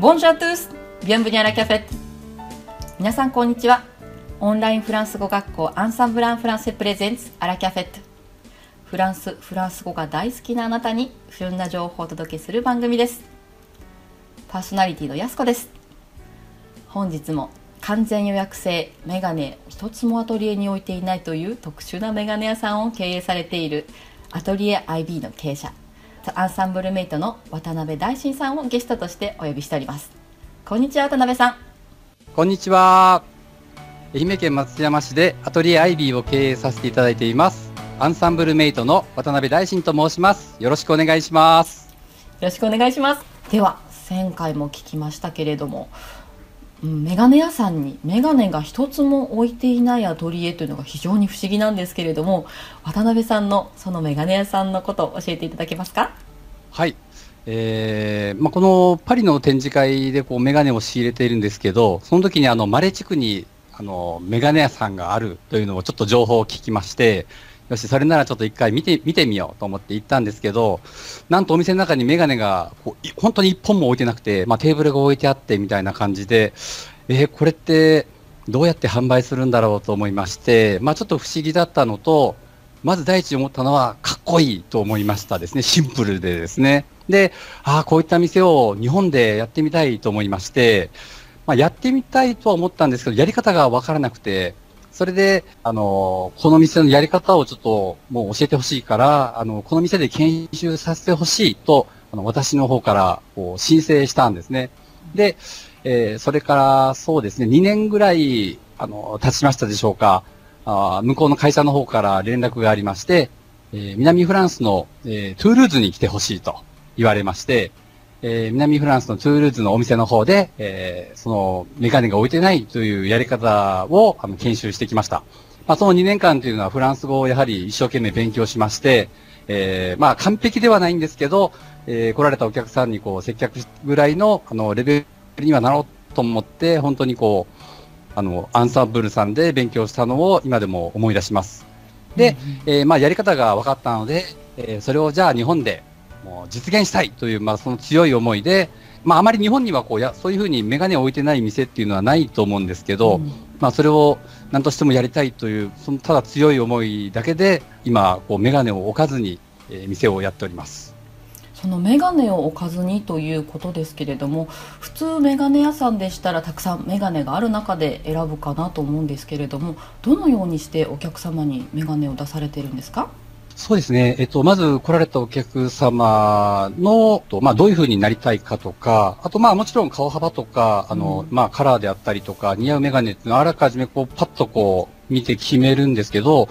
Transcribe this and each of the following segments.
ボンジュアトゥースビアンブニャラキャフェ皆さんこんにちは。オンラインフランス語学校アンサンブランフランセプレゼンツアラキャフェットフランスフランス語が大好きなあなたに旬な情報をお届けする番組です。パーソナリティのやすこです。本日も完全予約制メガネ一つもアトリエに置いていないという特殊なメガネ屋さんを経営されているアトリエ IB の経営者アンサンブルメイトの渡辺大震さんをゲストとしてお呼びしております。こんにちは渡辺さん。こんにちは。愛媛県松山市でアトリエ IB を経営させていただいています。アンサンブルメイトの渡辺大震と申します。よろしくお願いします。よろしくお願いします。では前回も聞きましたけれどもメガネ屋さんにメガネが一つも置いていないアトリエというのが非常に不思議なんですけれども渡辺さんのそのメガネ屋さんのことを教えていただけますか？はい、えーまあ、このパリの展示会でこうメガネを仕入れているんですけどその時にあのマレ地区にあのメガネ屋さんがあるというのをちょっと情報を聞きましてよし、それならちょっと一回見て、見てみようと思って行ったんですけど、なんとお店の中にメガネがこう本当に一本も置いてなくて、まあ、テーブルが置いてあってみたいな感じで、えー、これってどうやって販売するんだろうと思いまして、まあ、ちょっと不思議だったのと、まず第一に思ったのは、かっこいいと思いましたですね。シンプルでですね。で、ああ、こういった店を日本でやってみたいと思いまして、まあ、やってみたいとは思ったんですけど、やり方がわからなくて、それで、あの、この店のやり方をちょっともう教えてほしいから、あの、この店で研修させてほしいと、あの、私の方からこう申請したんですね。で、えー、それからそうですね、2年ぐらい、あの、経ちましたでしょうか。あ向こうの会社の方から連絡がありまして、えー、南フランスの、えー、トゥールーズに来てほしいと言われまして、えー、南フランスのトゥールーズのお店の方で、えー、そのメガネが置いてないというやり方をあの研修してきました。まあ、その2年間というのはフランス語をやはり一生懸命勉強しまして、えー、まあ完璧ではないんですけど、えー、来られたお客さんにこう接客ぐらいのあのレベルにはなろうと思って、本当にこう、あの、アンサンブルさんで勉強したのを今でも思い出します。で、うん、えー、まあやり方が分かったので、えー、それをじゃあ日本でもう実現したいという、まあ、その強い思いで、まあ、あまり日本にはこうやそういうふうに眼鏡を置いてない店っていうのはないと思うんですけど、うん、まあ、それを何としてもやりたいというそのただ強い思いだけで今こう眼鏡を置かずに、えー、店をやっております。その眼鏡を置かずにということですけれども普通眼鏡屋さんでしたらたくさん眼鏡がある中で選ぶかなと思うんですけれどもどのようにしてお客様に眼鏡を出されてるんですか？そうですね。えっと、まず来られたお客様の、まあ、どういう風になりたいかとか、あと、まあ、もちろん顔幅とか、あの、うん、まあ、カラーであったりとか、似合うメガネっていうのはあらかじめこう、パッとこう、見て決めるんですけど、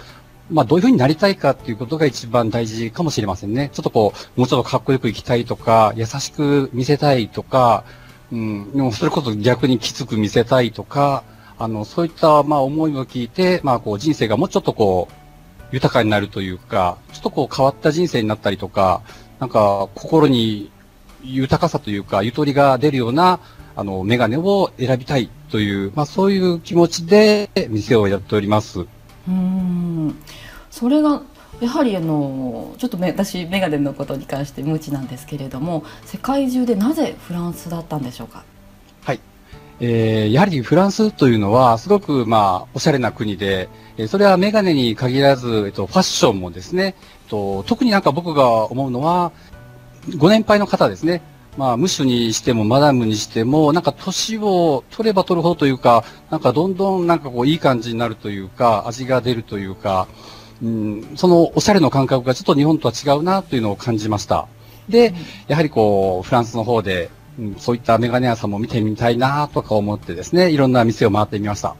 まあ、どういう風になりたいかっていうことが一番大事かもしれませんね。ちょっとこう、もうちょっとかっこよくいきたいとか、優しく見せたいとか、うん、でもそれこそ逆にきつく見せたいとか、あの、そういった、まあ、思いを聞いて、まあ、こう、人生がもうちょっとこう、豊かになるというか、ちょっとこう変わった人生になったりとか、なんか心に豊かさというか、ゆとりが出るような、あの、メガネを選びたいという、まあそういう気持ちで店をやっております。うん。それが、やはりあのちょっと私メガネのことに関して無知なんですけれども世界中でなぜフランスだったんでしょうか？えー、やはりフランスというのは、すごく、まあ、おしゃれな国で、えー、それはメガネに限らず、えっと、ファッションもですね、えっと、特になんか僕が思うのは、ご年配の方ですね。まあ、ムッシュにしても、マダムにしても、なんか年を取れば取るほどというか、なんかどんどんなんかこう、いい感じになるというか、味が出るというか、うん、そのおしゃれの感覚がちょっと日本とは違うなというのを感じました。で、やはりこう、フランスの方で、うん、そういったメガネ屋さんも見てみたいなとか思ってですね、いろんな店を回ってみました。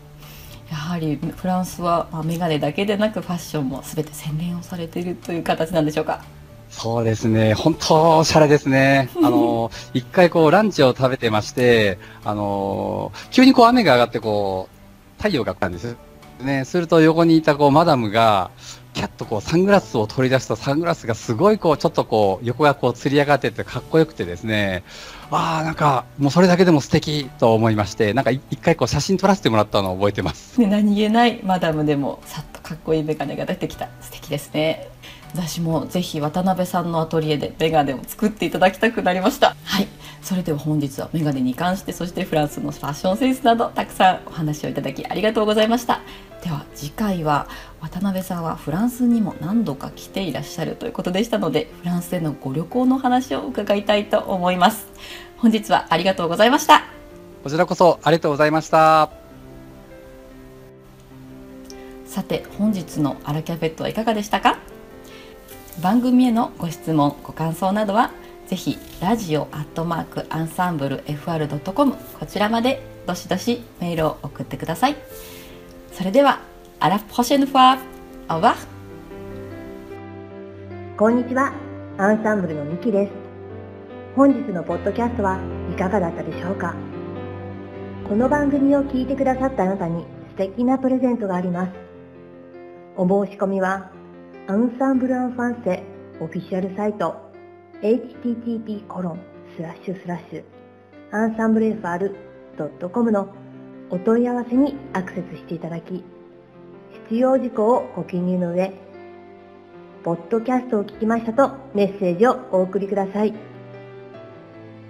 やはりフランスは、まあ、メガネだけでなくファッションも全て洗練をされているという形なんでしょうか。そうですね。本当、おしゃれですね。あの、一回こう、ランチを食べてまして、あの、急にこう、雨が上がってこう、太陽が来たんです。ね、すると横にいたこう、マダムが、キャッとこうサングラスを取り出したサングラスがすごいこうちょっとこう横がこう吊り上がっててかっこよくてですね。ああなんかもうそれだけでも素敵と思いましてなんか一回こう写真撮らせてもらったのを覚えてます、ね、何気ないマダムでもさっとかっこいいメガネが出てきた。素敵ですね。私もぜひ渡辺さんのアトリエでメガネを作っていただきたくなりました。はい。それでは本日はメガネに関してそしてフランスのファッションセンスなどたくさんお話をいただきありがとうございました。では次回は渡辺さんはフランスにも何度か来ていらっしゃるということでしたのでフランスでのご旅行の話を伺いたいと思います。本日はありがとうございました。こちらこそありがとうございました。さて本日のアラキャフェットはいかがでしたか？番組へのご質問ご感想などはぜひラジオアットマークアンサンブル FR.com こちらまでどしどしメールを送ってくださいそれではアラポシェヌファーオーバーこんにちは。アンサンブルのミキです。本日のポッドキャストはいかがだったでしょうか？この番組を聞いてくださったあなたに素敵なプレゼントがあります。お申し込みはアンサンブルアンファンセオフィシャルサイト http コロンスラッシュスラッシュアンサンブル FR.com のお問い合わせにアクセスしていただき必要事項をご記入の上ポッドキャストを聞きましたとメッセージをお送りください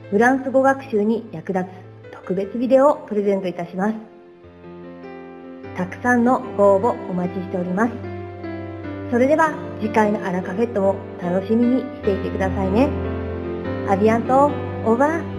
フランス語学習に役立つ特別ビデオをプレゼントいたしますたくさんのご応募お待ちしておりますそれでは次回のアラカフェットも楽しみにしていてくださいね。アビアント、オーバー。